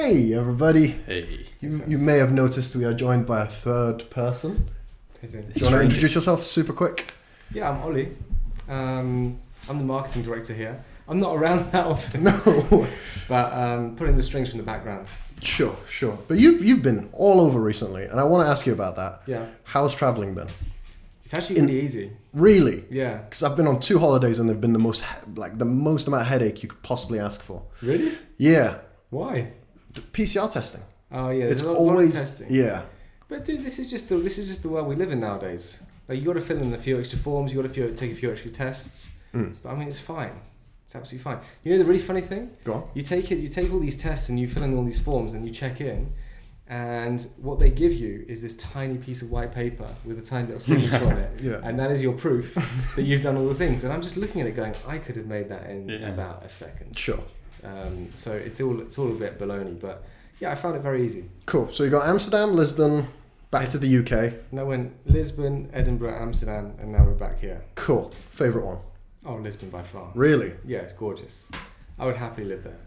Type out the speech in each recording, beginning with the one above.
Hey, everybody. Hey. You, you may have noticed we are joined by a third person. Hey, Dean. Do you want to introduce yourself super quick? Yeah, I'm Ollie. Um, I'm the marketing director here. I'm not around that often, No. but um, putting the strings from the background. sure, sure. But you've, you've been all over recently, and I want to ask you about that. Yeah, How's traveling been? it's actually In- really easy. Really? Yeah. Because I've been on two holidays and they've been the most, like, the most amount of headache you could possibly ask for. Really? Yeah. Why? PCR testing. Oh yeah, it's a lot, lot of always, testing. yeah. But dude, this is just the this is just the world we live in nowadays. Like you got to fill in a few extra forms, you got to take a few extra tests. Mm. But I mean, it's fine. It's absolutely fine. You know the really funny thing? Go on. You take it, you take all these tests and you fill in all these forms and you check in, and what they give you is this tiny piece of white paper with a tiny little signature on it, Yeah. and that is your proof that you've done all the things. And I'm just looking at it, going, I could have made that in Yeah. about a second. Sure. Um, so it's all it's all a bit baloney, but yeah, I found it very easy. Cool. So you got Amsterdam, Lisbon, back to the UK. And I went Lisbon, Edinburgh, Amsterdam, and now we're back here. Cool. Favorite one? Oh, Lisbon by far. Really? Yeah, it's gorgeous. I would happily live there.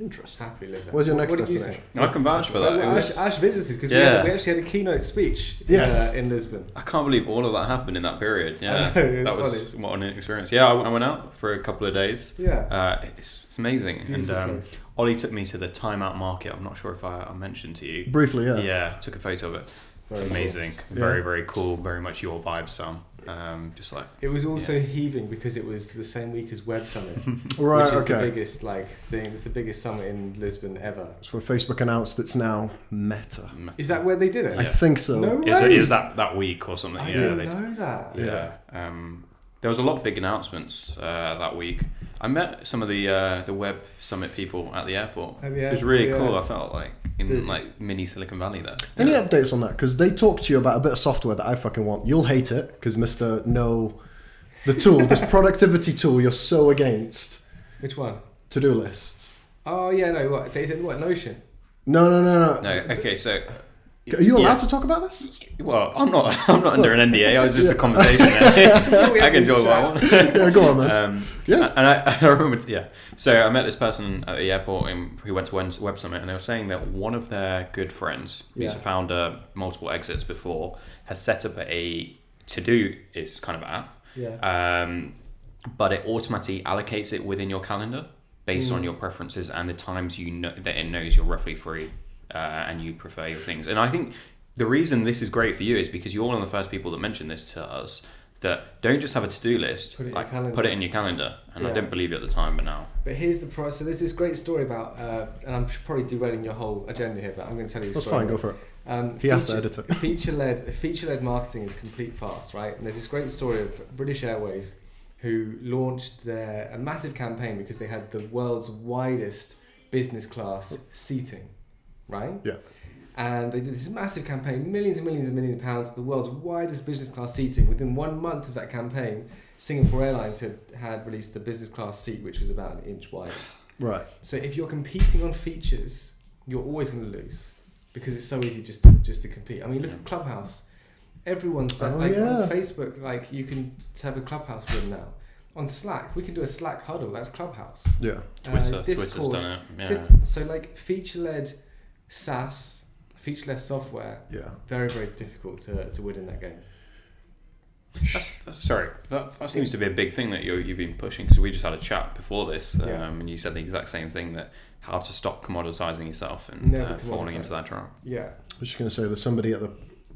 Interesting. Happily live there. Where's your What- next what do you destination? I can vouch for that. Well, It Ash, Ash visited because we, Yeah. had, we actually had a keynote speech Yes. uh, in Lisbon. I can't believe all of that happened in that period. Yeah, know, that was what an experience. Yeah, I, I went out for a couple of days. Yeah. Uh, it's, it's amazing. and um, place. Ollie took me to the Time Out Market. I'm not sure if I, I mentioned to you. Briefly, yeah. Yeah, took a photo of it. Very amazing. Yeah. Very very cool. Very much your vibe, Sam. Um, just like It was also heaving because it was the same week as Web Summit, Right, which is the okay. biggest like thing. It's the biggest summit in Lisbon ever. It's where Facebook announced it's now Meta. Is that where they did it? I Yeah. think so. No is, way. is that that week or something? I yeah, didn't know that. Yeah. Um, there was a lot of big announcements uh, that week. I met some of the uh, the Web Summit people at the airport. At the it was really airport, cool. I felt like in Dude, like mini Silicon Valley there. Any Yeah. updates on that? Because they talk to you about a bit of software that I fucking want. You'll hate it because Mister No, the tool, this productivity tool, you're so against Which one? to do lists. Oh yeah, no. What they said? What Notion? No, no, no, no. No, okay, so Are you allowed Yeah. to talk about this? Well, I'm not. I'm not under an NDA. I was just a conversation. I can do what I want. yeah, go on, man. Um, Yeah. And I, I remember, yeah. So I met this person at the airport in, who went to Web Web Summit, and they were saying that one of their good friends, who's a founder, multiple exits before, has set up a to do is kind of app, Yeah. um, but it automatically allocates it within your calendar based Mm. on your preferences and the times you know that it knows you're roughly free uh, and you prefer your things. And I think the reason this is great for you is because you're one of the first people that mentioned this to us. That don't just have a to-do list, Put it in like your put it in your calendar. And I didn't believe you at the time, but now But here's the price. So there's this great story about, uh, and I'm probably derailing your whole agenda here, but I'm going to tell you the That's story. fine. Go for it. Um, He has to edit it. feature-led, feature-led marketing is complete farce, right? And there's this great story of British Airways, who launched their a massive campaign because they had the world's widest business class seating, right? Yeah. And they did this massive campaign, millions and millions and millions of pounds, the world's widest business class seating. Within one month of that campaign, Singapore Airlines had, had released a business class seat which was about an inch wide. Right. So if you're competing on features, you're always going to lose because it's so easy just to just to compete. I mean, look at Clubhouse. Everyone's done Oh, like yeah. on Facebook. Like you can have a Clubhouse room now. On Slack, we can do a Slack huddle. That's Clubhouse. Yeah. Twitter, Uh, Twitter's Discord. done it. Yeah. Just- so like feature-led SaaS, feature-led software, Yeah. very very difficult to, to win in that game. That's, that's- sorry, that, that seems to be a big thing that you you've been pushing because we just had a chat before this, um, Yeah. and you said the exact same thing that how to stop commoditizing yourself and uh, falling into that trap. Yeah. I was just going to say there's somebody at the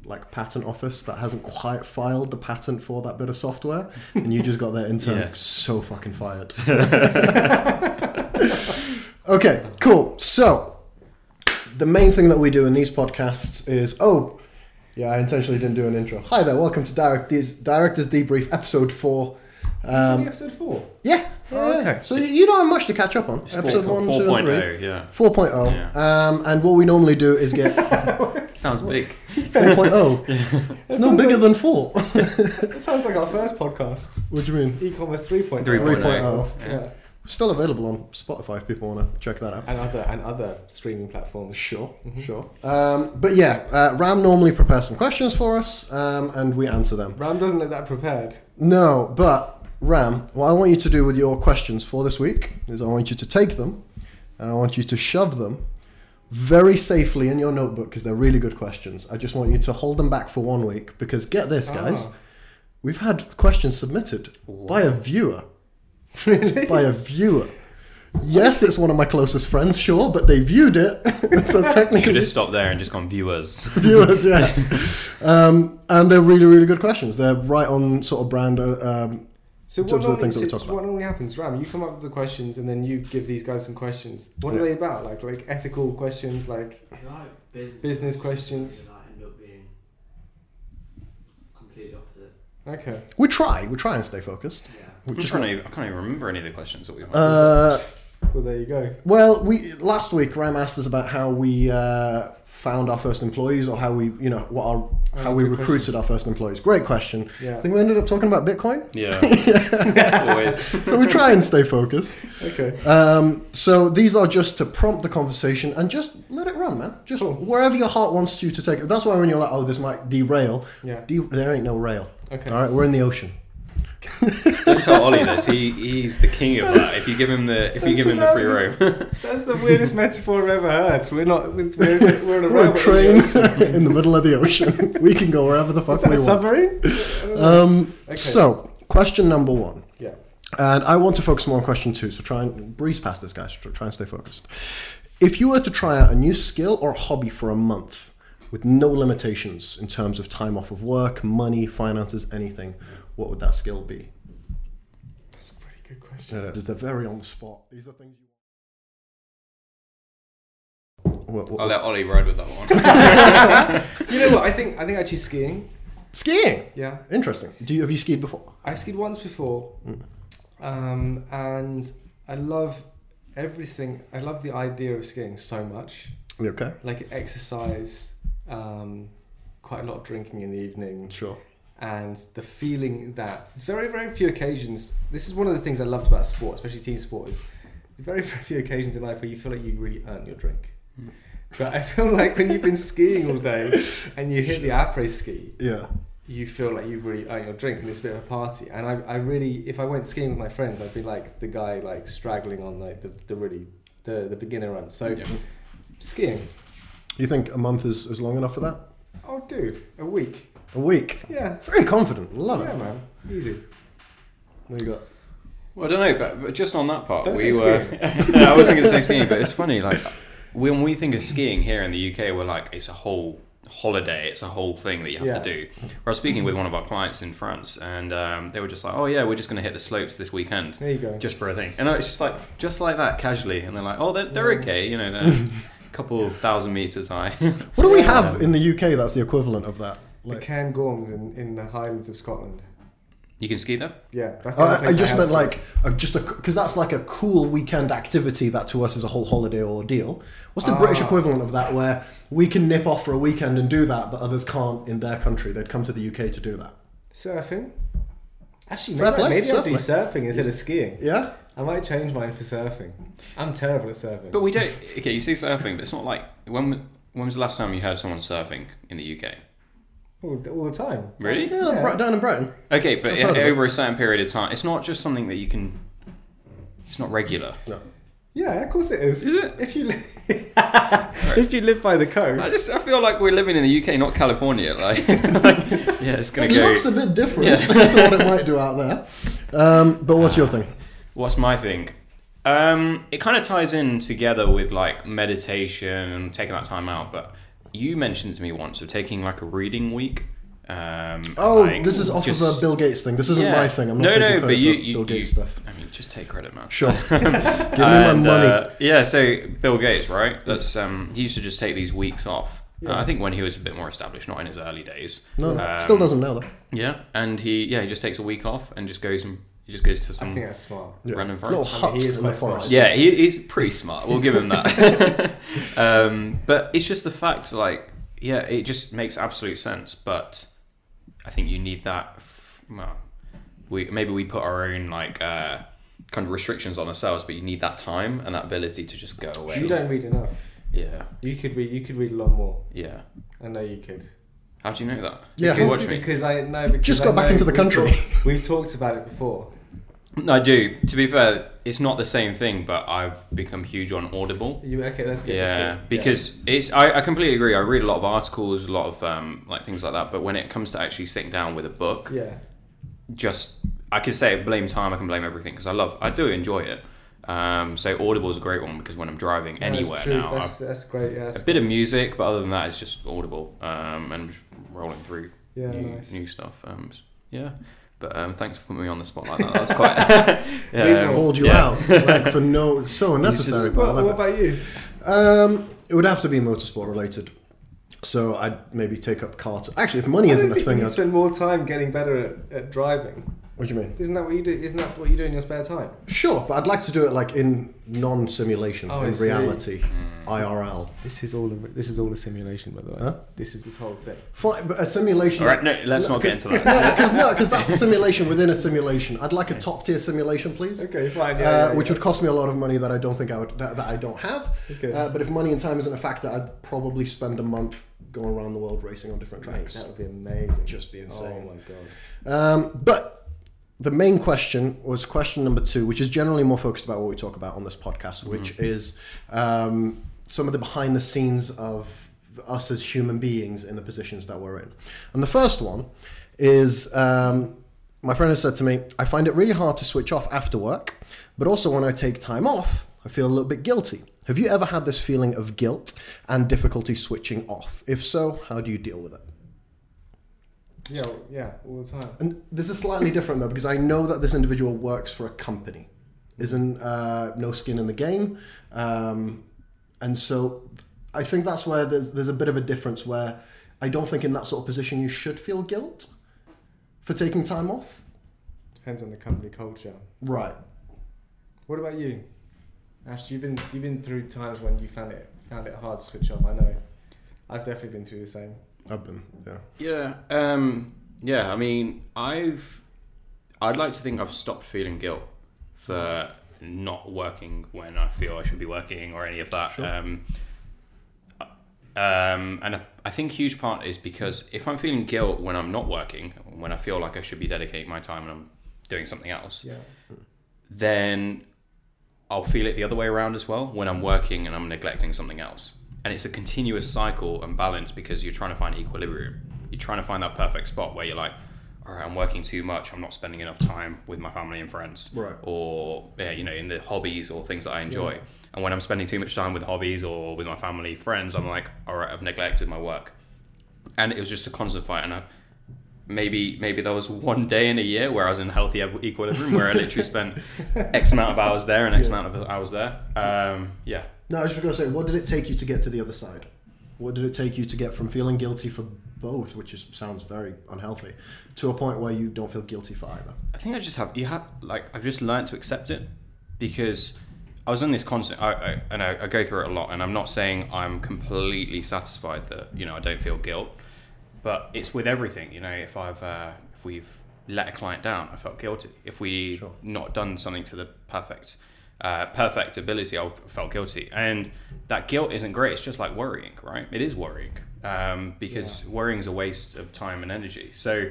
like patent office that hasn't quite filed the patent for that bit of software, and you just got their intern Yeah. so fucking fired. okay, cool. So the main thing that we do in these podcasts is oh, yeah, I intentionally didn't do an intro. Hi there, welcome to Directors Directors Debrief, episode four. Um, episode four. yeah, Oh, yeah. okay. So you- don't have much to catch up on. It's episode four, one, two, and three. 4.0, yeah. 4.0. Yeah. Um, and what we normally do is get Sounds big. 4.0. It's no bigger like- than 4. it sounds like our first podcast. what do you mean? E-commerce 3.0. 3.0. 3.0. Yeah. Still available on Spotify if people want to check that out. And other and other streaming platforms. Sure, Mhm. sure. Um, but yeah, uh, Ram normally prepares some questions for us um, and we answer them. Ram doesn't look that prepared. No, but Ram, what I want you to do with your questions for this week is I want you to take them and I want you to shove them very safely in your notebook because they're really good questions. I just want you to hold them back for one week because get this, guys. Ah. We've had questions submitted by a viewer. By a viewer. Yes, it's one of my closest friends, sure, but they viewed it. so technically. Should have stopped there and just gone viewers. viewers, yeah. Um, and they're really, really good questions. They're right on sort of brand. uh, Um, So In what terms of the normally, things that we so talk about. what normally happens, Ram? You come up with the questions and then you give these guys some questions. What are they about? Like like ethical questions, like like business, business questions. I end up being completely opposite. Okay. we try. We try and stay focused. Yeah. We I'm just trying to, I can't even remember any of the questions that we've had. Uh, Well, there you go. well, we last week Ram asked us about how we uh, found our first employees or how we, you know, what our how Oh, we good recruited our first employees. Great question. Yeah. I think we ended up talking about Bitcoin. yeah. Always. So we try and stay focused. Okay. Um, so these are just to prompt the conversation and just let it run, man. Just Cool. wherever your heart wants you to take it. That's why when you're like, oh, this might derail. Yeah. De- there ain't no rail. Okay. All right, we're in the ocean. Don't tell Ollie this. He he's the king of that. If you give him the if you give him the free roam. That's the weirdest metaphor I've ever heard. We're not. We're, we're, we're on a We're a train in the in the middle of the ocean. we can go wherever the fuck Is that we a want. submarine? I don't know. Um, Okay. So, question number one. yeah. And I want to focus more on question two, so try and breeze past this, guys. Try and stay focused. If you were to try out a new skill or hobby for a month with no limitations in terms of time off of work, money, finances, anything, what would that skill be? That's a pretty good question. They're very on the spot. These are things you. What, what- I'll let Ollie ride with that one. You know what? I think I think actually skiing. Skiing. Yeah. Interesting. Do you have you skied before? I skied once before, um, and I love everything. I love the idea of skiing so much. You okay? Like exercise, um, quite a lot of drinking in the evening, Sure. And the feeling that there's very very few occasions. This is one of the things I loved about sport, especially team sport. Is there's very very few occasions in life where you feel like you really earn your drink. Hmm. But I feel like when you've been skiing all day and you hit the après ski, Yeah. you feel like you've really earned your drink and it's a bit of a party. And I, I really, if I went skiing with my friends, I'd be like the guy like straggling on like the, the really the, the beginner run. So Yeah. skiing. You think a month is, is long enough for that? Oh, dude, a week. A week. Yeah, Very confident. Love yeah, it. man, easy. What you got? Well, I don't know, but, but just on that part, Don't we say were. no, I wasn't going to say skiing, but it's funny. Like when we think of skiing here in the UK, we're like it's a whole holiday, it's a whole thing that you have Yeah. to do. I was speaking with one of our clients in France, and um, they were just like, "Oh yeah, we're just going to hit the slopes this weekend." There you go. Just for a thing, and it's just like just like that, casually, and they're like, "Oh, they're, they're Yeah. okay, you know, they're a couple thousand meters high." What do we Yeah. have in the UK that's the equivalent of that? The Like, Cairngorms in, in the Highlands of Scotland. you can ski there. Yeah, that's the only I, I just have meant like a, just a because that's like a cool weekend activity that to us is a whole holiday ordeal. What's the British Ah. equivalent of that, where we can nip off for a weekend and do that, but others can't in their country? They'd come to the UK to do that. surfing. Actually, Fair maybe, play, maybe I'll do play. surfing instead of skiing. Yeah, I might change mine for surfing. I'm terrible at surfing. But we don't. Okay, you see surfing, but it's not like when. When was the last time you heard someone surfing in the UK? All, all the time. Really? yeah, Yeah. Bri- down in Brighton. Okay, but I've heard of it. over a certain period of time, it's not just something that you can. It's not regular. No. Yeah, of course it is. Is it? If you li- if you live by the coast, I just I feel like we're living in the UK, not California. Like, like, yeah, it's gonna It go. looks a bit different Yeah. to what it might do out there. Um, but what's your thing? What's my thing? Um, it kind of ties in together with like meditation and taking that time out. But you mentioned to me once of taking like a reading week. Um, Oh, like, this is off just- of a Bill Gates thing. This isn't Yeah. my thing. I'm not No, taking no, credit but you- for you- Bill Gates you- stuff. I mean, just take credit, man. Sure. Give me my And, money. uh, yeah, so Bill Gates, right? That's um, he used to just take these weeks off. Uh, I think when he was a bit more established, not in his early days. no, no, Um, still doesn't know though. Yeah, and he yeah he just takes a week off and just goes and he just goes to some. I some think that's smart. Yeah. random Little forest. I mean, he is in the quite smart. forest. Yeah, he, he's pretty smart. We'll give him that. um, but it's just the fact, like, yeah, it just makes absolute sense. But I think you need that. F- well, we maybe we put our own like uh, kind of restrictions on ourselves, but you need that time and that ability to just go away. You don't read enough. Yeah, You could read. You could read a lot more. yeah. I know you could. How do you know that? Yeah. Because, watch me. because I know. Because Just I got back into the country. talked- we've talked about it before. I do. To be fair, it's not the same thing, but I've become huge on Audible. You okay? That's good. Yeah, that's good. because it's I, I completely agree. I read a lot of articles, a lot of um, like things like that. But when it comes to actually sitting down with a book, yeah. just I can say blame time. I can blame everything because I love. I do enjoy it. Um, so Audible is a great one because when I'm driving No, that's anywhere true. now, That's, that's great. Yeah, that's a bit of music, but other than that, it's just Audible um, and just rolling through Yeah, new, nice. new stuff. Um, yeah, but um, thanks for putting me on the spot like that. That was quite. They um, called you yeah. out like for no so unnecessary. but What, what about you? Um, it would have to be motorsport related. So I'd maybe take up kart. Actually, if money I isn't a thing, you I'd, spend more time getting better at, at driving. What do you mean? Isn't that what you do? Isn't that what you do in your spare time? Sure, but I'd like to do it like in non-simulation, Oh, I in see. reality, Mm. IRL. This is all. A, this is all a simulation, by the way. Huh? This is this whole thing. Fine, but a simulation. All right, no, let's not get into that. No, because no, because that's a simulation within a simulation. I'd like a top tier simulation, please. Okay, fine. uh, Yeah, yeah, which yeah. would cost me a lot of money that I don't think I would that, that I don't have. Okay. Uh, but if money and time isn't a factor, I'd probably spend a month going around the world racing on different Mate, tracks. that would be amazing. Just be insane. Oh my god. Um, but the main question was question number two, which is generally more focused about what we talk about on this podcast, which is um, some of the behind the scenes of us as human beings in the positions that we're in. And the first one is um, my friend has said to me, I find it really hard to switch off after work, but also when I take time off, I feel a little bit guilty. Have you ever had this feeling of guilt and difficulty switching off? If so, how do you deal with it? Yeah, yeah, all the time. And this is slightly different though, because I know that this individual works for a company, isn't uh, no skin in the game, um, and so I think that's where there's there's a bit of a difference where I don't think in that sort of position you should feel guilt for taking time off. Depends on the company culture. Right. What about you, Ash? You've been you've been through times when you found it found it hard to switch off. I know. I've definitely been through the same. I've been. Yeah. Yeah, um, yeah. I mean, I've, I'd like to think I've stopped feeling guilt for not working when I feel I should be working or any of that. Sure. Um, um, and I, I think huge part is because if I'm feeling guilt when I'm not working, when I feel like I should be dedicating my time and I'm doing something else, Yeah. then I'll feel it the other way around as well when I'm working and I'm neglecting something else. And it's a continuous cycle and balance because you're trying to find equilibrium. You're trying to find that perfect spot where you're like, all right, I'm working too much. I'm not spending enough time with my family and friends, Right. or yeah, you know, in the hobbies or things that I enjoy. And when I'm spending too much time with hobbies or with my family, friends, I'm like, all right, I've neglected my work. And it was just a constant fight. And I, maybe maybe there was one day in a year where I was in healthy equilibrium where I literally spent X amount of hours there and X amount of hours there. Um, yeah. No, I was just going to say, what did it take you to get to the other side? What did it take you to get from feeling guilty for both, which is, sounds very unhealthy, to a point where you don't feel guilty for either? I think I just have you have like I've just learned to accept it because I was on this constant I, I and I, I go through it a lot and I'm not saying I'm completely satisfied that you know I don't feel guilt but it's with everything you know if I've uh, if we've let a client down I felt guilty if we Sure. not done something to the perfect uh, perfect ability I felt guilty and that guilt isn't great it's just like worrying right it is worrying um, because worrying is a waste of time and energy so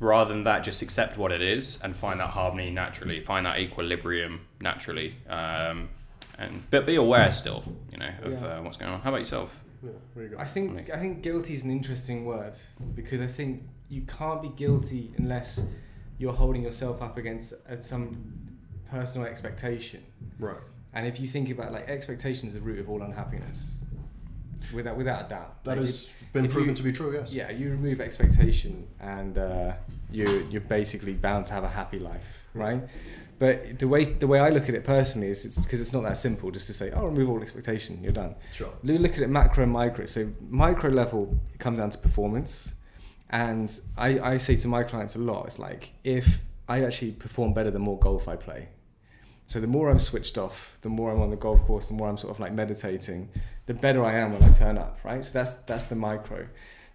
rather than that, just accept what it is and find that harmony naturally, find that equilibrium naturally, um, and but be aware still, you know, of Yeah. uh, what's going on. How about yourself? Yeah, you. I think Like- I think guilty is an interesting word because I think you can't be guilty unless you're holding yourself up against some personal expectation. Right. And if you think about like expectation is the root of all unhappiness, without without a doubt. That Like, has been if proven you- to be true, yes. Yeah, you remove expectation, and uh, you you're basically bound to have a happy life, right? But the way the way I look at it personally is it's because it's not that simple. Just to say, oh, remove all expectation, you're done. Sure. You look at it macro and micro. So micro level, it comes down to performance, and I, I say to my clients a lot, it's like if I actually perform better the more golf I play. So the more I'm switched off, the more I'm on the golf course, the more I'm sort of like meditating, the better I am when I turn up, right? So that's that's the micro.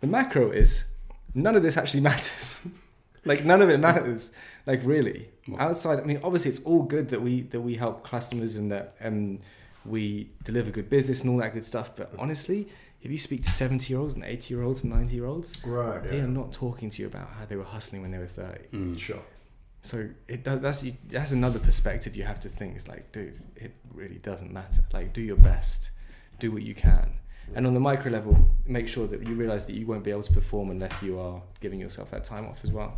The macro is none of this actually matters. like none of it matters. Like really. Outside, I mean, obviously it's all good that we that we help customers and that um, we deliver good business and all that good stuff. But honestly, if you speak to 70 year olds and 80 year olds and 90 year olds, Right. they Yeah. are not talking to you about how they were hustling when they were 30. Mm. Sure. So it does, that's that's another perspective you have to think. It's like, dude, it really doesn't matter. Like, do your best, do what you can, and on the micro level, make sure that you realize that you won't be able to perform unless you are giving yourself that time off as well.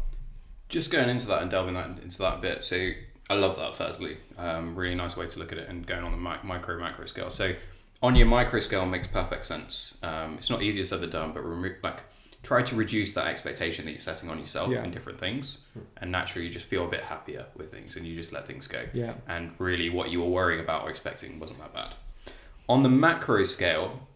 Just going into that and delving that into that bit. So I love that. Firstly, um, really nice way to look at it and going on the mi- micro macro scale. So on your micro scale makes perfect sense. Um, it's not easier said than done, but remove like try to reduce that expectation that you're setting on yourself Yeah. in different things, and naturally you just feel a bit happier with things, and you just let things go. Yeah. And really, what you were worrying about or expecting wasn't that bad. On the macro scale,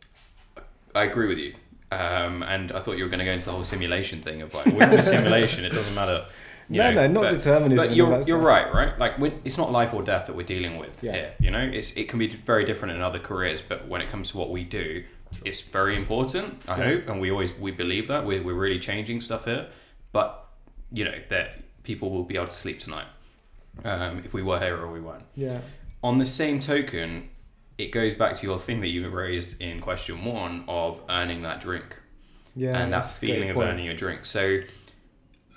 I agree with you. Um, and I thought you were going to go into the whole simulation thing of like, we're in a simulation, it doesn't matter. No, know, no, not but- determinism. but you're, you're right, right? Like it's not life or death that we're dealing with Yeah. here. You know, it's it can be very different in other careers, but when it comes to what we do, it's very important. I Yeah. hope, and we always we believe that we're we're really changing stuff here. But you know that people will be able to sleep tonight um, if we were here or we weren't. Yeah. On the same token, it goes back to your thing that you raised in question one of earning that drink Yeah. and that that's a great feeling of earning your drink. So,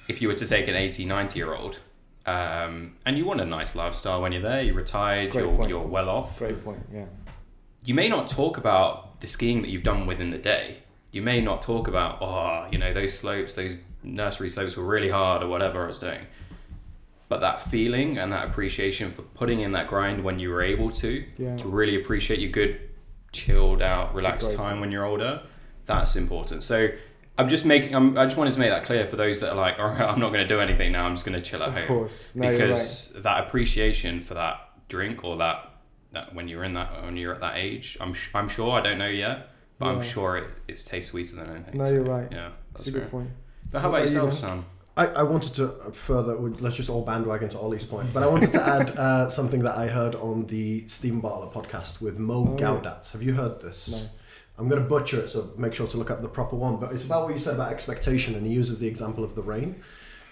if you were to take an 80, 90 year old, um, and you want a nice lifestyle when you're there, you're retired, Great you're, point. you're well off, Great point. Yeah. you may not talk about the skiing that you've done within the day. You may not talk about, oh, you know, those slopes, those nursery slopes were really hard or whatever I was doing. But that feeling and that appreciation for putting in that grind when you were able to, Yeah. to really appreciate your good, chilled out, relaxed time when you're older, that's important. So I'm just making, I'm, I just wanted to make that clear for those that are like, all right, I'm not going to do anything now, I'm just going to chill at Of home. course. No, you're right. because that appreciation for that drink or that, that when you're in that, when you're at that age, I'm, sh- I'm sure, I don't know yet, but I'm sure it, it tastes sweeter than anything. No, so, you're right. Yeah, That's that's a good great. point. But how What about about you, yourself, Ben? Sam? I, I wanted to further, let's just all bandwagon to Ollie's point, but I wanted to add uh, something that I heard on the Steven Bartlett podcast with Mo Oh, yeah. Gawdat. Have you heard this? No. I'm going to butcher it, so make sure to look up the proper one. But it's about what you said about expectation, and he uses the example of the rain.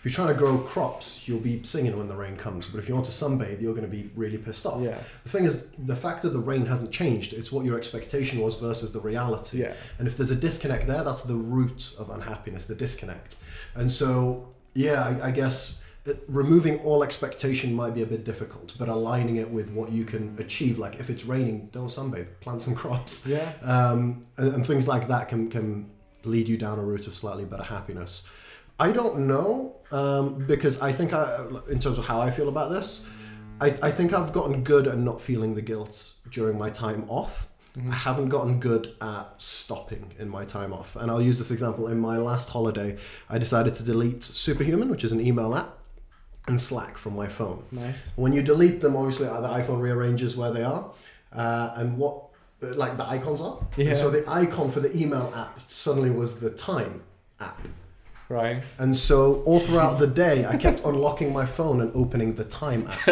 If you're trying to grow crops, you'll be singing when the rain comes. But if you want to sunbathe, you're going to be really pissed off. Yeah. The thing is, the fact that the rain hasn't changed, it's what your expectation was versus the reality. Yeah. And if there's a disconnect there, that's the root of unhappiness, the disconnect. And so, yeah, I, I guess it, removing all expectation might be a bit difficult, but aligning it with what you can achieve, like if it's raining, don't sunbathe, plant some crops, Yeah. um, and, and things like that can can lead you down a route of slightly better happiness. I don't know um, because I think I, in terms of how I feel about this, I, I think I've gotten good at not feeling the guilt during my time off. I haven't gotten good at stopping in my time off. And I'll use this example. In my last holiday, I decided to delete Superhuman, which is an email app, and Slack from my phone. Nice. When you delete them, obviously uh, the iPhone rearranges where they are, uh, and what uh, like the icons are. And Yeah. so the icon for the email app suddenly was the time app. Right. And so all throughout the day, I kept unlocking my phone and opening the time app.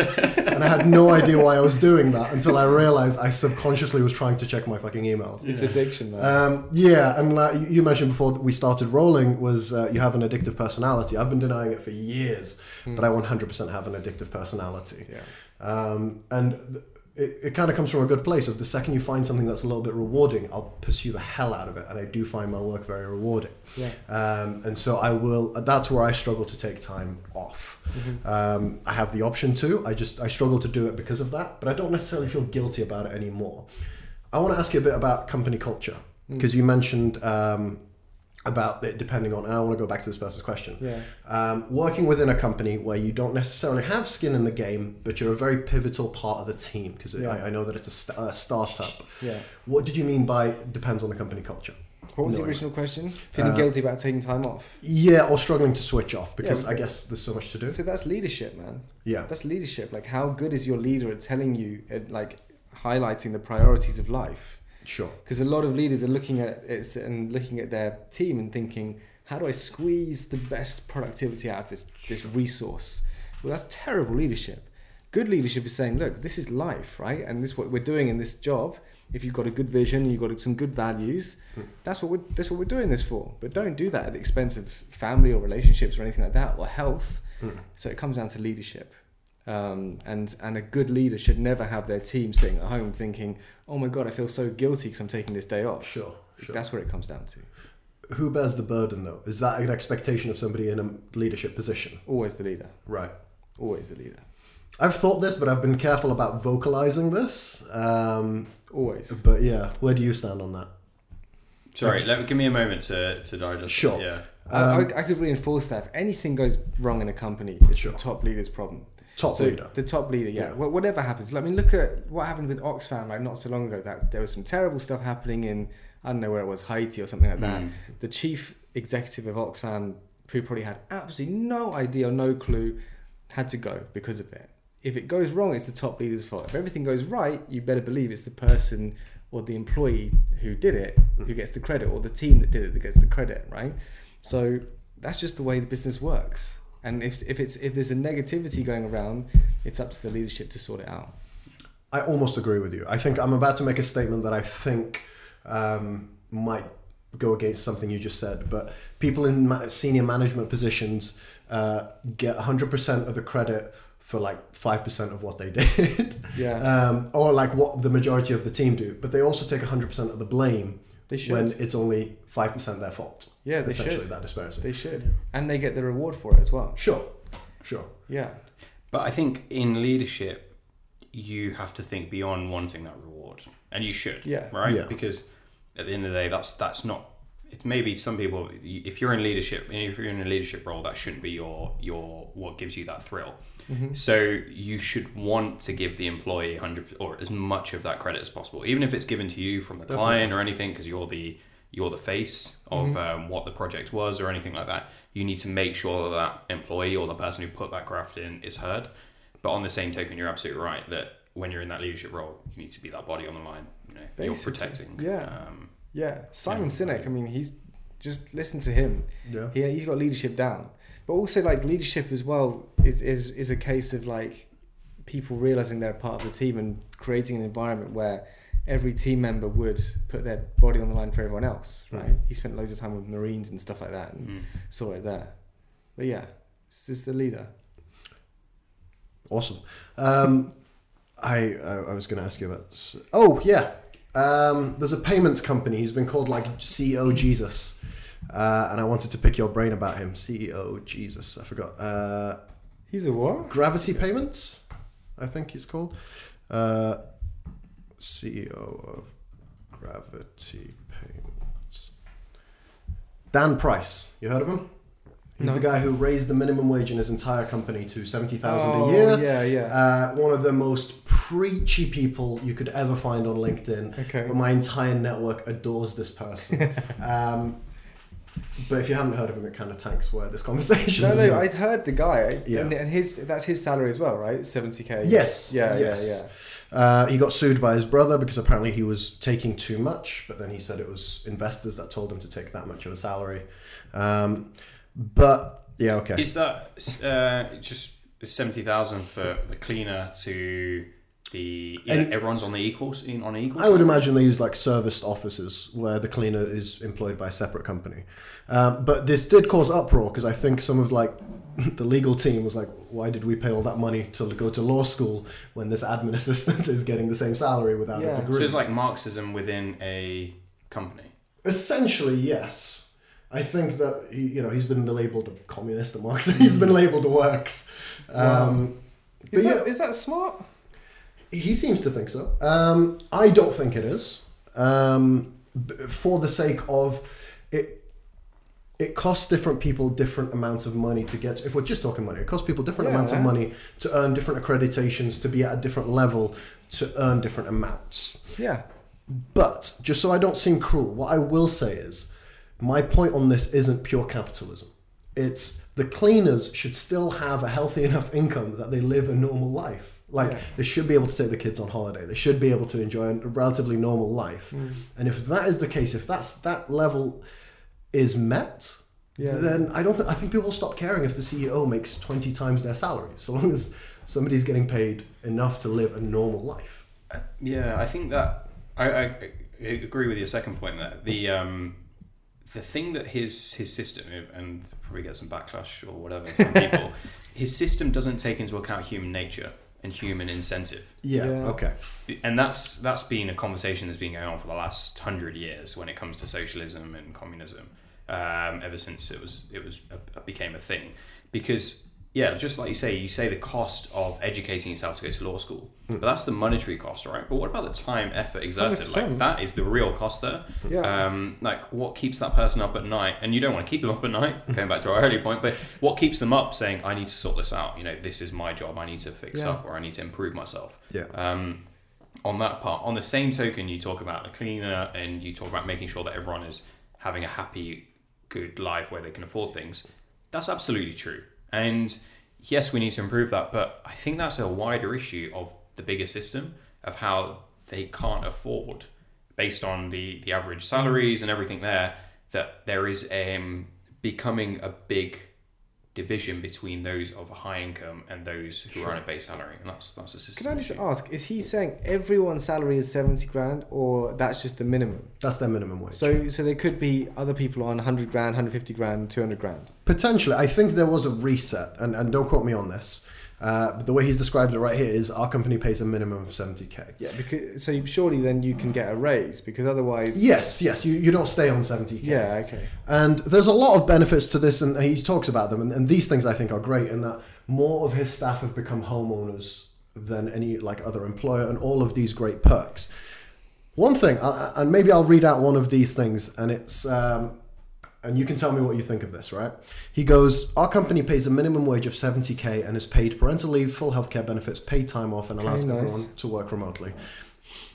And I had no idea why I was doing that until I realized I subconsciously was trying to check my fucking emails. It's addiction, though. Um, yeah, and like you- you mentioned before we started rolling was uh, you have an addictive personality. I've been denying it for years, but I 100% have an addictive personality. yeah. Um, and th- it, it kind of comes from a good place of the second you find something that's a little bit rewarding, I'll pursue the hell out of it. And I do find my work very rewarding. Yeah. Um, and so I will, that's where I struggle to take time off. Um, I have the option to, I just, I struggle to do it because of that, but I don't necessarily feel guilty about it anymore. I want to ask you a bit about company culture because you mentioned um, about it depending on, and I want to go back to this person's question Yeah. um, working within a company where you don't necessarily have skin in the game, but you're a very pivotal part of the team because Yeah. I, I know that it's a, st- a startup. Yeah. What did you mean by depends on the company culture? What was No. the original question? Feeling Uh, guilty about taking time off. Yeah, or struggling to switch off because Yeah, I guess there's so much to do. So that's leadership, man. Yeah, That's leadership. Like, how good is your leader at telling you, at like highlighting the priorities of life? Sure. Because a lot of leaders are looking at it and looking at their team and thinking, how do I squeeze the best productivity out of this this resource? Well, that's terrible leadership. Good leadership is saying, look, this is life, right? And this is what we're doing in this job. If you've got a good vision, you've got some good values, that's what we're that's what we're doing this for. But don't do that at the expense of family or relationships or anything like that or health. Mm. So it comes down to leadership. Um, and and a good leader should never have their team sitting at home thinking, "Oh my god, I feel so guilty because I'm taking this day off." Sure, sure. That's where it comes down to. Who bears the burden though? Is that an expectation of somebody in a leadership position? Always the leader. Right. Always the leader. I've thought this, but I've been careful about vocalizing this. Um, Always. but yeah, where do you stand on that? Sorry, let me, give me a moment to, to digest. Sure. It. Yeah. I, Um, I, I could reinforce that. If anything goes wrong in a company, it's Sure. the top leader's problem. Top so leader. The top leader, yeah. Yeah. Wha- Whatever happens. I mean, look at what happened with Oxfam like not so long ago. That there was some terrible stuff happening in I don't know where it was, Haiti or something like that. Mm. The chief executive of Oxfam, who probably had absolutely no idea or no clue, had to go because of it. If it goes wrong, it's the top leader's fault. If everything goes right, you better believe it's the person or the employee who did it who gets the credit, or the team that did it that gets the credit, right? So that's just the way the business works. And if, if it's if there's a negativity going around, it's up to the leadership to sort it out. I almost agree with you. I think I'm about to make a statement that I think um, might go against something you just said, but people in ma- senior management positions uh, get 100% of the credit for like 5% of what they did. Yeah, um, or like what the majority of the team do, but they also take 100% of the blame they should. when it's only 5% their fault. yeah, they essentially, should. that disparity. They should, and they get the reward for it as well. Sure, sure. Yeah, But I think in leadership, you have to think beyond wanting that reward, and you should. Yeah. Right. Yeah. Because at the end of the day, that's that's not. It maybe some people, if you're in leadership, if you're in a leadership role, that shouldn't be your your what gives you that thrill. Mm-hmm. So you should want to give the employee hundred or as much of that credit as possible, even if it's given to you from the Definitely. client or anything, because you're the you're the face of Mm-hmm. um, what the project was or anything like that. You need to make sure that that employee or the person who put that graft in is heard. But on the same token, you're absolutely right that when you're in that leadership role, you need to be that body on the line. You know, you're protecting. yeah. Um, yeah. Simon Yeah. Sinek. I mean, he's just listen to him. Yeah. He, he's got leadership down. But also, like leadership as well is, is is a case of like people realizing they're a part of the team and creating an environment where every team member would put their body on the line for everyone else. Right? He spent loads of time with Marines and stuff like that, and mm. saw it there. But yeah, this is the leader. Awesome. Um, I, I I was going to ask you about. Oh yeah, um, there's a payments company. He's been called like CEO Jesus, uh, and I wanted to pick your brain about him. CEO Jesus. I forgot. Uh, He's a what? Gravity Payments, I think he's called. Uh, CEO of Gravity Payments. Dan Price. You heard of him? He's No. the guy who raised the minimum wage in his entire company to seventy thousand Oh, a year. Yeah, yeah. Uh, one of the most preachy people you could ever find on LinkedIn. okay. But my entire network adores this person. um, but if you haven't heard of him, it kind of tanks where this conversation No, is no, going. I'd heard the guy, Yeah. and, and his that's his salary as well, right? Seventy k. Yes, Yeah, yes. yeah, yeah. Uh, he got sued by his brother because apparently he was taking too much, but then he said it was investors that told him to take that much of a salary. Um, but yeah, okay. Is that uh, just seventy thousand for the cleaner to the you know, And- everyone's on the equals in on equals? I would imagine they use like serviced offices where the cleaner is employed by a separate company. Um, but this did cause uproar because I think some of like the legal team was like, why did we pay all that money to go to law school when this admin assistant is getting the same salary without Yeah. a degree? So degree? it's like Marxism within a company. Essentially, yes. I think that he, you know, he's been labeled a communist, a Marxist. he's been labeled a works. Um, Is, But yeah. that, is that smart? He seems to think so. Um, I don't think it is. Um, for the sake of it, it costs different people different amounts of money to get. If we're just talking money, it costs people different Yeah. amounts of money to earn different accreditations, to be at a different level, to earn different amounts. Yeah. But just so I don't seem cruel, what I will say is my point on this isn't pure capitalism. It's the cleaners should still have a healthy enough income that they live a normal life. Like Yeah. they should be able to take the kids on holiday. They should be able to enjoy a relatively normal life. Mm. And if that is the case, if that's that level is met, Yeah. then I don't. Th- I think people will stop caring if the CEO makes twenty times their salary, so long as somebody's getting paid enough to live a normal life. Uh, Yeah, I think that I, I, I agree with your second point there. The um, the thing that his his system and probably get some backlash or whatever from people, his system doesn't take into account human nature and human incentive, Yeah. Yeah. Okay. and that's that's been a conversation that's been going on for the last hundred years when it comes to socialism and communism. Um, ever since it was it was it became a thing, because yeah, just like you say, you say the cost of educating yourself to go to law school, but that's the monetary cost, right? But what about the time, effort exerted? Like 100%. that is the real cost there. Yeah. Um, like what keeps that person up at night? And you don't want to keep them up at night. Going back to our earlier point, but what keeps them up, saying, "I need to sort this out. You know, this is my job. I need to fix Yeah. up, or I need to improve myself." Yeah. Um, on that part, on the same token, you talk about the cleaner and you talk about making sure that everyone is having a happy, good life where they can afford things. That's absolutely true. And yes, we need to improve that, but I think that's a wider issue of the bigger system of how they can't afford, based on the, the average salaries and everything there, that there is um, becoming a big division between those of a high income and those who are on a base salary. And that's, that's a system. Can I just issue. ask, is he saying everyone's salary is 70 grand or that's just the minimum? That's their minimum wage. So so there could be other people on 100 grand, 150 grand, 200 grand. Potentially, I think there was a reset, and, and don't quote me on this. Uh, but the way he's described it right here is our company pays a minimum of 70k. Yeah, because so surely then you can get a raise because otherwise Yes, yes, you, you don't stay on 70k. Yeah, okay. And there's a lot of benefits to this, and he talks about them. And, and these things I think are great in that more of his staff have become homeowners than any like other employer, and all of these great perks. One thing, and maybe I'll read out one of these things, and it's. Um, and you can tell me what you think of this, right? He goes, Our company pays a minimum wage of 70k and is paid parental leave, full healthcare benefits, paid time off, and allows Okay, nice. everyone to work remotely.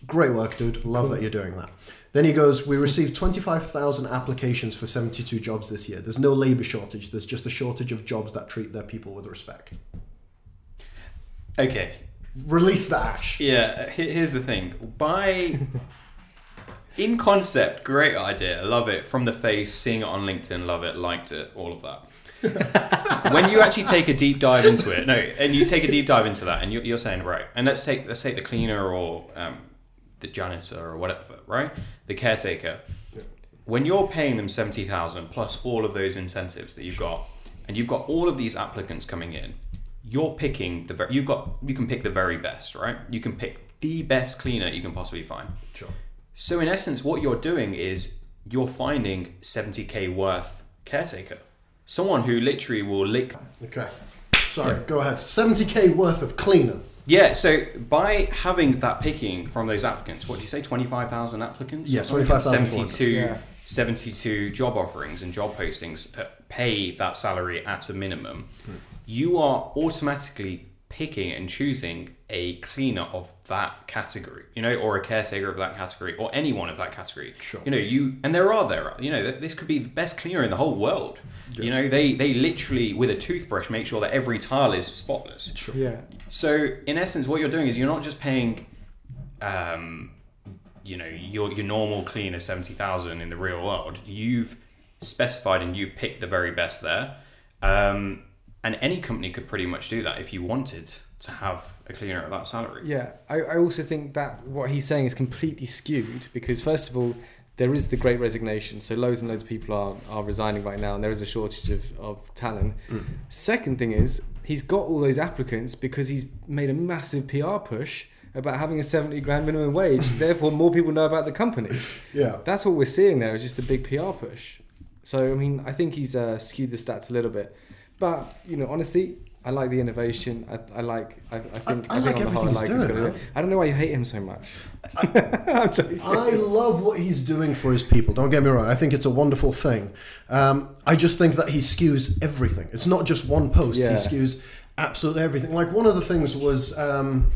Great work, dude. Love that you're doing that. Then he goes, We received 25,000 applications for 72 jobs this year. There's no labor shortage, there's just a shortage of jobs that treat their people with respect. Okay, Release the ash. Yeah, here's the thing. By in concept, great idea, love it. From the face, seeing it on LinkedIn, love it, liked it, all of that. when you actually take a deep dive into it, no, and you take a deep dive into that, and you're, you're saying right, and let's take let's take the cleaner or um, the janitor or whatever, right, the caretaker. When you're paying them seventy thousand plus all of those incentives that you've got, and you've got all of these applicants coming in, you're picking the very, you've got you can pick the very best, right? You can pick the best cleaner you can possibly find. Sure. So in essence, what you're doing is you're finding 70k worth caretaker, someone who literally will lick. Okay. Sorry, go ahead. 70k worth of cleaner. Yeah. So by having that picking from those applicants, what do you say? 25,000 applicants. Yeah, 25,000 72. Yeah. 72 job offerings and job postings that pay that salary at a minimum, hmm. you are automatically picking and choosing a cleaner of that category, you know, or a caretaker of that category, or anyone of that category. Sure. You know, you and there are there, you know, this could be the best cleaner in the whole world. You know, they they literally with a toothbrush make sure that every tile is spotless. Sure. Yeah. So in essence, what you're doing is you're not just paying, um, you know, your your normal cleaner seventy thousand in the real world. You've specified and you've picked the very best there, um, and any company could pretty much do that if you wanted to have a cleaner at that salary. Yeah, I, I also think that what he's saying is completely skewed because first of all, there is the great resignation, so loads and loads of people are, are resigning right now, and there is a shortage of, of talent. Second thing is he's got all those applicants because he's made a massive PR push about having a 70 grand minimum wage. Therefore, more people know about the company. Yeah. That's what we're seeing there is just a big PR push. So I mean, I think he's uh, skewed the stats a little bit, but you know, honestly, I like the innovation. I, I like. I, I think. I like think on the whole, everything I like he's doing. I don't know why you hate him so much. I'm. I love what he's doing for his people. Don't get me wrong. I think it's a wonderful thing. Um, I just think that he skews everything. It's not just one post. Yeah. He skews absolutely everything. Like one of the things was um,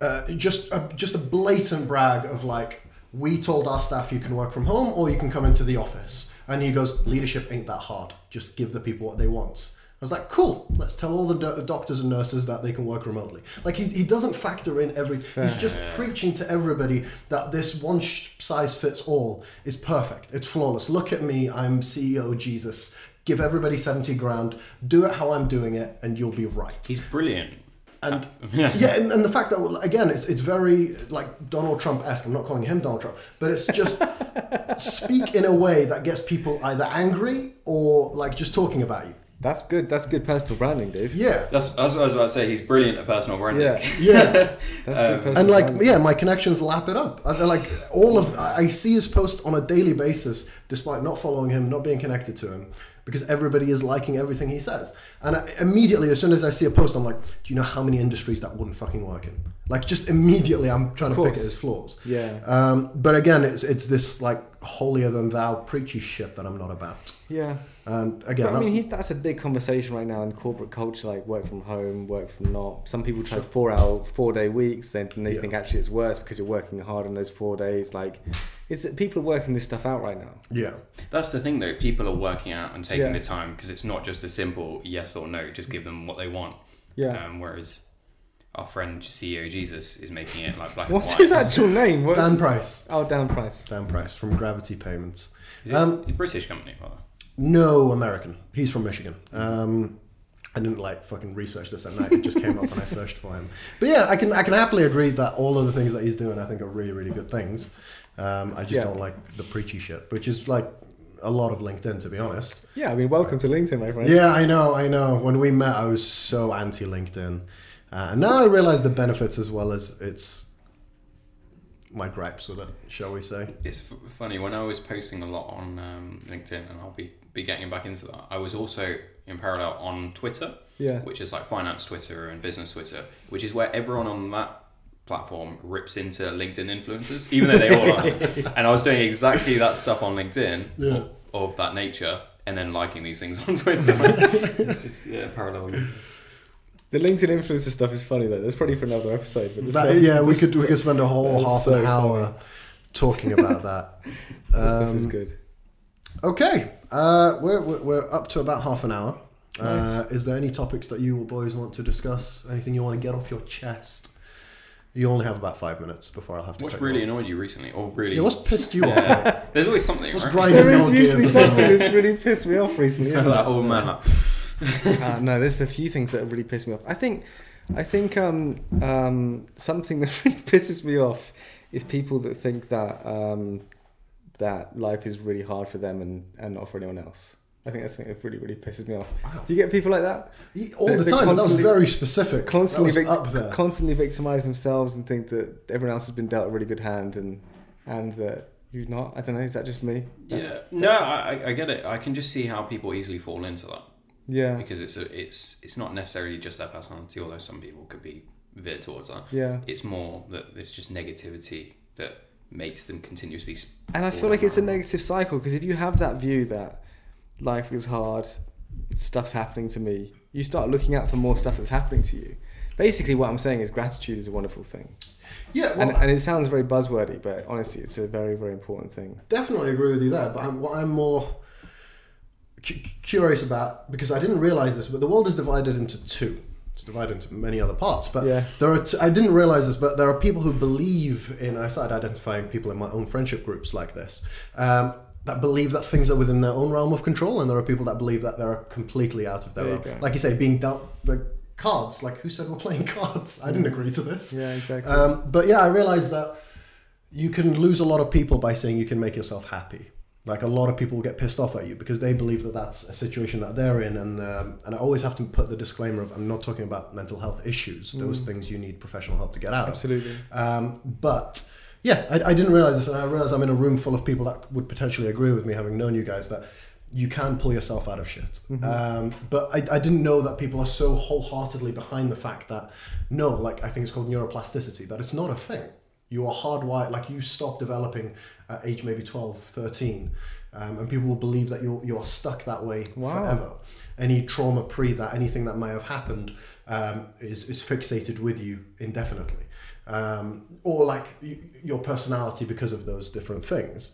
uh, just a, just a blatant brag of like we told our staff you can work from home or you can come into the office. And he goes, leadership ain't that hard. Just give the people what they want. I was like, cool. Let's tell all the do- doctors and nurses that they can work remotely. Like he, he doesn't factor in everything. He's just preaching to everybody that this one size fits all is perfect. It's flawless. Look at me. I'm CEO Jesus. Give everybody 70 grand. Do it how I'm doing it, and you'll be right. He's brilliant. And Yeah. yeah, and, and the fact that again, it's it's very like Donald Trump esque. I'm not calling him Donald Trump, but it's just speak in a way that gets people either angry or like just talking about you. That's good. That's good personal branding, Dave. Yeah, That's, that's what I was about to say. He's brilliant at personal branding. Yeah, yeah. that's Um, good personal and like branding. yeah, my connections lap it up. And they're like all of I I see his post on a daily basis, despite not following him, not being connected to him. because everybody is liking everything he says. And I, immediately, as soon as I see a post, I'm like, do you know how many industries that wouldn't fucking work in? Like, just immediately, I'm trying to pick course. at his flaws. Yeah. Um, but again, it's it's this like holier than thou preachy shit that I'm not about. Yeah. And again, But I that's, mean, he, that's a big conversation right now in corporate culture, like work from home, work from not. Some people try four hour, four day weeks, then they Yeah. think actually it's worse because you're working hard on those four days. Like, it's people are working this stuff out right now. yeah, That's the thing, though. People are working out and taking Yeah. the time because it's not just a simple yes or no. Just give them what they want. Yeah. Um, whereas our friend CEO Jesus is making it like black What's and his actual name? What's Dan Price, Oh, Dan Price. Dan Price from Gravity Payments. Is it Um, a British company? Rather. No American. He's from Michigan. Um, I didn't like fucking research this at night. It just came up and I searched for him. But yeah, I can I can happily agree that all of the things that he's doing, I think, are really really good things. Um, I just Yeah. don't like the preachy shit, which is like a lot of LinkedIn, to be honest. Yeah, I mean, welcome to LinkedIn, my friend. Yeah, I know, I know. When we met, I was so anti LinkedIn, uh, and now I realize the benefits as well as its my gripes with it, shall we say? It's f- funny when I was posting a lot on um, LinkedIn, and I'll be be getting back into that. I was also in parallel on Twitter, Yeah. which is like finance Twitter and business Twitter, which is where everyone on that platform rips into LinkedIn influencers, even though they all are. and I was doing exactly that stuff on LinkedIn Yeah. of, of that nature, and then liking these things on Twitter. it's just yeah, parallel. The LinkedIn influencer stuff is funny though. That's probably for another episode. But That- stuff- yeah, we could we could spend a whole half so an hour funny. talking about that. This stuff is Um, good. Okay, uh, we're, we're we're up to about half an hour. Uh, is there any topics that you boys want to discuss? Anything you want to get off your chest? You only have about five minutes before I'll have to. What's cut you really off. annoyed you recently, or really? Yeah, what's pissed you off? Yeah. There's always something. What's right? grinding There your is gears usually something moment? that's really pissed me off recently. It's isn't that it? old man. Like, uh, no, there's a few things that have really pissed me off. I think, I think um, um, something that really pisses me off is people that think that um, that life is really hard for them and, and not for anyone else. I think that's something that really really pisses me off. Wow. Do you get people like that? All They're- the time, but that was very specific. Constantly, that vict- up there. constantly victimize themselves and think that everyone else has been dealt a really good hand and and that you've not. I don't know. Is that just me? yeah, no, I, I- I get it. I can just see how people easily fall into that Yeah. because it's a, it's it's not necessarily just their personality, although some people could be veered towards that. Yeah. It's more that it's just negativity that makes them continuously. s- And I feel like down it's a negative cycle because if you have that view that life is hard, stuff's happening to me, you start looking out for more stuff that's happening to you. Basically, what I'm saying is gratitude is a wonderful thing. Yeah, well, And, and it sounds very buzzwordy, but honestly, it's a very, very important thing. definitely agree with you there. But I'm, what I'm more cu- curious about because I didn't realize this, but the world is divided into two. It's divided into many other parts, but Yeah. there are. T- I didn't realize this, but there are people who believe in. I started identifying people in my own friendship groups like this. Um, that believe that things are within their own realm of control, and there are people that believe that they're completely out of their There realm. go. Like you say, being dealt the cards. Like who said we're playing cards? I didn't agree to this. Yeah, exactly. Um, but yeah, I realized that you can lose a lot of people by saying you can make yourself happy. Like a lot of people will get pissed off at you because they believe that that's a situation that they're in, and um, and I always have to put the disclaimer of I'm not talking about mental health issues. Those Mm. things you need professional help to get out of. Absolutely. Um, but yeah, I, I didn't realize this, and I realized I'm in a room full of people that would potentially agree with me, having known you guys, that you can pull yourself out of shit. Mhm. Um, but I, I didn't know that people are so wholeheartedly behind the fact that no, like I think it's called neuroplasticity, that it's not a thing. You are hardwired, like you stop developing at age maybe 12, 13, um, and people will believe that you're, you're stuck that way Wow. forever. Any trauma pre that, anything that may have happened, um, is, is fixated with you indefinitely. Um, or like y- your personality because of those different things.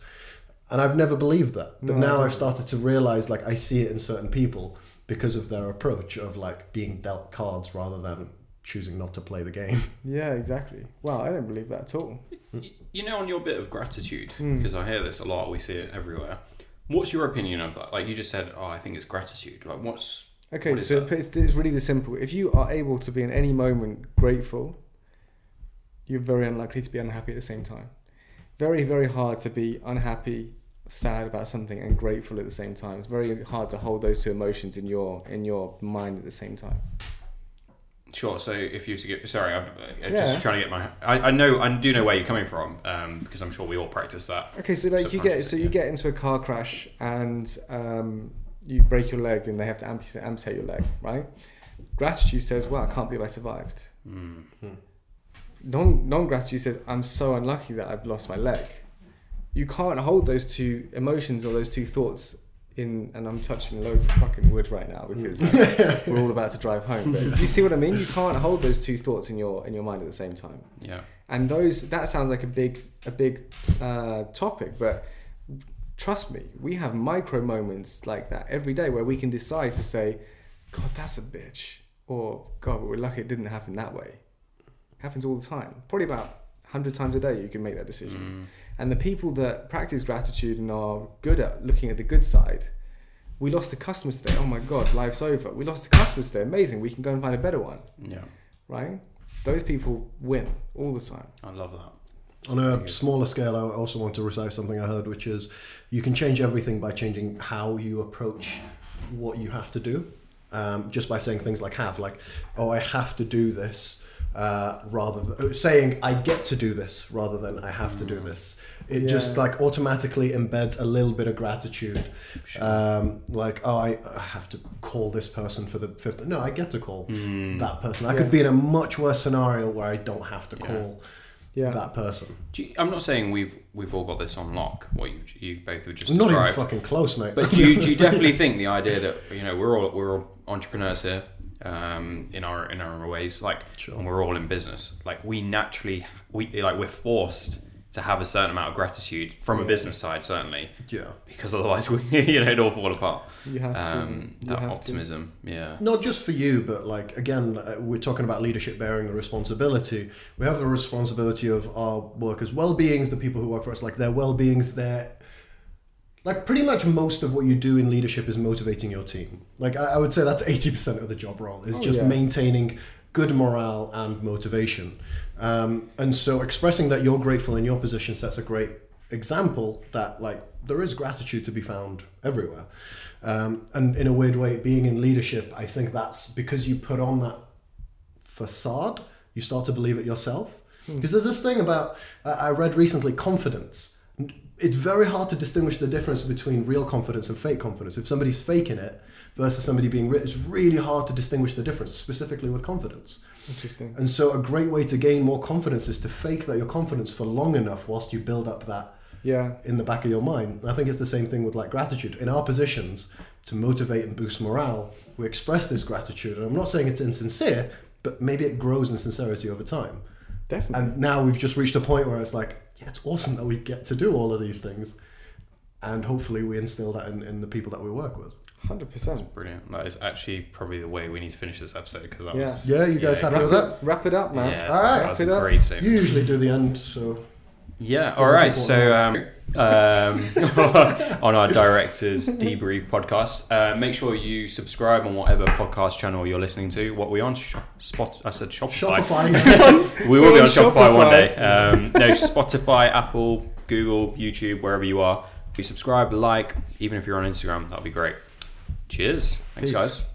And I've never believed that. But No, now I've started to realize like I see it in certain people because of their approach of like being dealt cards rather than choosing not to play the game. Yeah, exactly. Wow, I don't believe that at all. You know, on your bit of gratitude, Mm. because I hear this a lot, we see it everywhere. What's your opinion of that? Like you just said, oh, I think it's gratitude. Like, what's Okay, What is so it's, it's really the simple. If you are able to be in any moment grateful, you're very unlikely to be unhappy at the same time. Very, very hard to be unhappy, sad about something, and grateful at the same time. It's very hard to hold those two emotions in your in your mind at the same time. sure? So if you were to get, sorry, I'm, I'm Yeah. just trying to get my. I, I know, I do know where you're coming from, um, because I'm sure we all practice that. Okay, so like you get so Subconsciously, you get into a car crash and um, you break your leg and they have to amputate, amputate your leg, right? Gratitude says, "Wow, I can't believe I survived." Mm. Non non gratitude says, "I'm so unlucky that I've lost my leg." You can't hold those two emotions or those two thoughts in. And I'm touching loads of fucking wood right now because like, we're all about to drive home. But do you see what I mean? You can't hold those two thoughts in your in your mind at the same time. Yeah. And those that sounds like a big a big uh, topic, but trust me, we have micro moments like that every day where we can decide to say, "God, that's a bitch," or "God, we're lucky it didn't happen that way." Happens all the time. Probably about hundred times a day you can make that decision. Mm. And the people that practice gratitude and are good at looking at the good side, we lost a customer today. Oh my God, life's over. We lost a customer today. Amazing. We can go and find a better one, Yeah. right? Those people win all the time. I love that. On a smaller scale, I also want to recite something I heard, which is you can change everything by changing how you approach what you have to do. Um, just by saying things like have, like, oh, I have to do this, uh, rather than saying I get to do this rather than I have to do this. It just like automatically embeds a little bit of gratitude. Um, like, oh, I, I have to call this person for the fifth. No, I get to call Mm. that person. I Yeah. could be in a much worse scenario where I don't have to Yeah. call Yeah. that person. Do you, I'm not saying we've we've all got this on lock. What you you both have just Not even fucking close, mate. But do you, do you definitely think the idea that you know we're all we're all entrepreneurs here um, in our in our ways, like Sure. and we're all in business, like we naturally we like we're forced to have a certain amount of gratitude from a business side, certainly, yeah. because otherwise we you know it all fall apart. You have to. Um, you that have optimism, yeah. Not just for you, but like again, uh, we're talking about leadership bearing the responsibility. We have the responsibility of our workers' well-beings, the people who work for us, like their well-beings, their like pretty much most of what you do in leadership is motivating your team. Like I, I would say that's eighty percent of the job role is Oh, just yeah. maintaining good morale and motivation. Um, and so expressing that you're grateful in your position sets a great example that like there is gratitude to be found everywhere. Um, and in a weird way, being in leadership, I think that's because you put on that facade, you start to believe it yourself. Because there's this thing about, I I read recently, confidence. It's very hard to distinguish the difference between real confidence and fake confidence. If somebody's faking it versus somebody being real, it's really hard to distinguish the difference, specifically with confidence. Interesting. And so, a great way to gain more confidence is to fake that your confidence for long enough whilst you build up that Yeah. in the back of your mind. I think it's the same thing with like gratitude. In our positions, to motivate and boost morale, we express this gratitude. And I'm not saying it's insincere, but maybe it grows in sincerity over time. Definitely. And now we've just reached a point where it's like, yeah, it's awesome that we get to do all of these things. And hopefully we instill that in, in the people that we work with. Hundred percent. Brilliant. That is actually probably the way we need to finish this episode because that Yeah. was Yeah, you guys happy with that? Wrap it up, man. Yeah, All right. that was Wrap it up. great. You usually do the end, so Yeah, Give all us a right. report So, um, um, on our director's debrief podcast, uh, make sure you subscribe on whatever podcast channel you're listening to. What we on? Shop, Spot. I said Shopify. Shopify. We will be on on Shopify, one day. Um, no, Spotify, Apple, Google, YouTube, wherever you are. If you subscribe, like, even if you're on Instagram, that'd be great. Cheers. Thanks, Peace. guys.